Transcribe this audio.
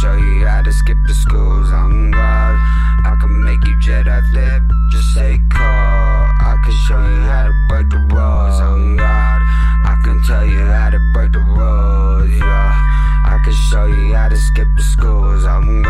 show you how to skip the schools. I'm God. I can make you Jedi flip. Just say call. I can show you how to break the rules. I'm God. I can tell you how to break the rules. Yeah. I can show you how to skip the schools. I'm God.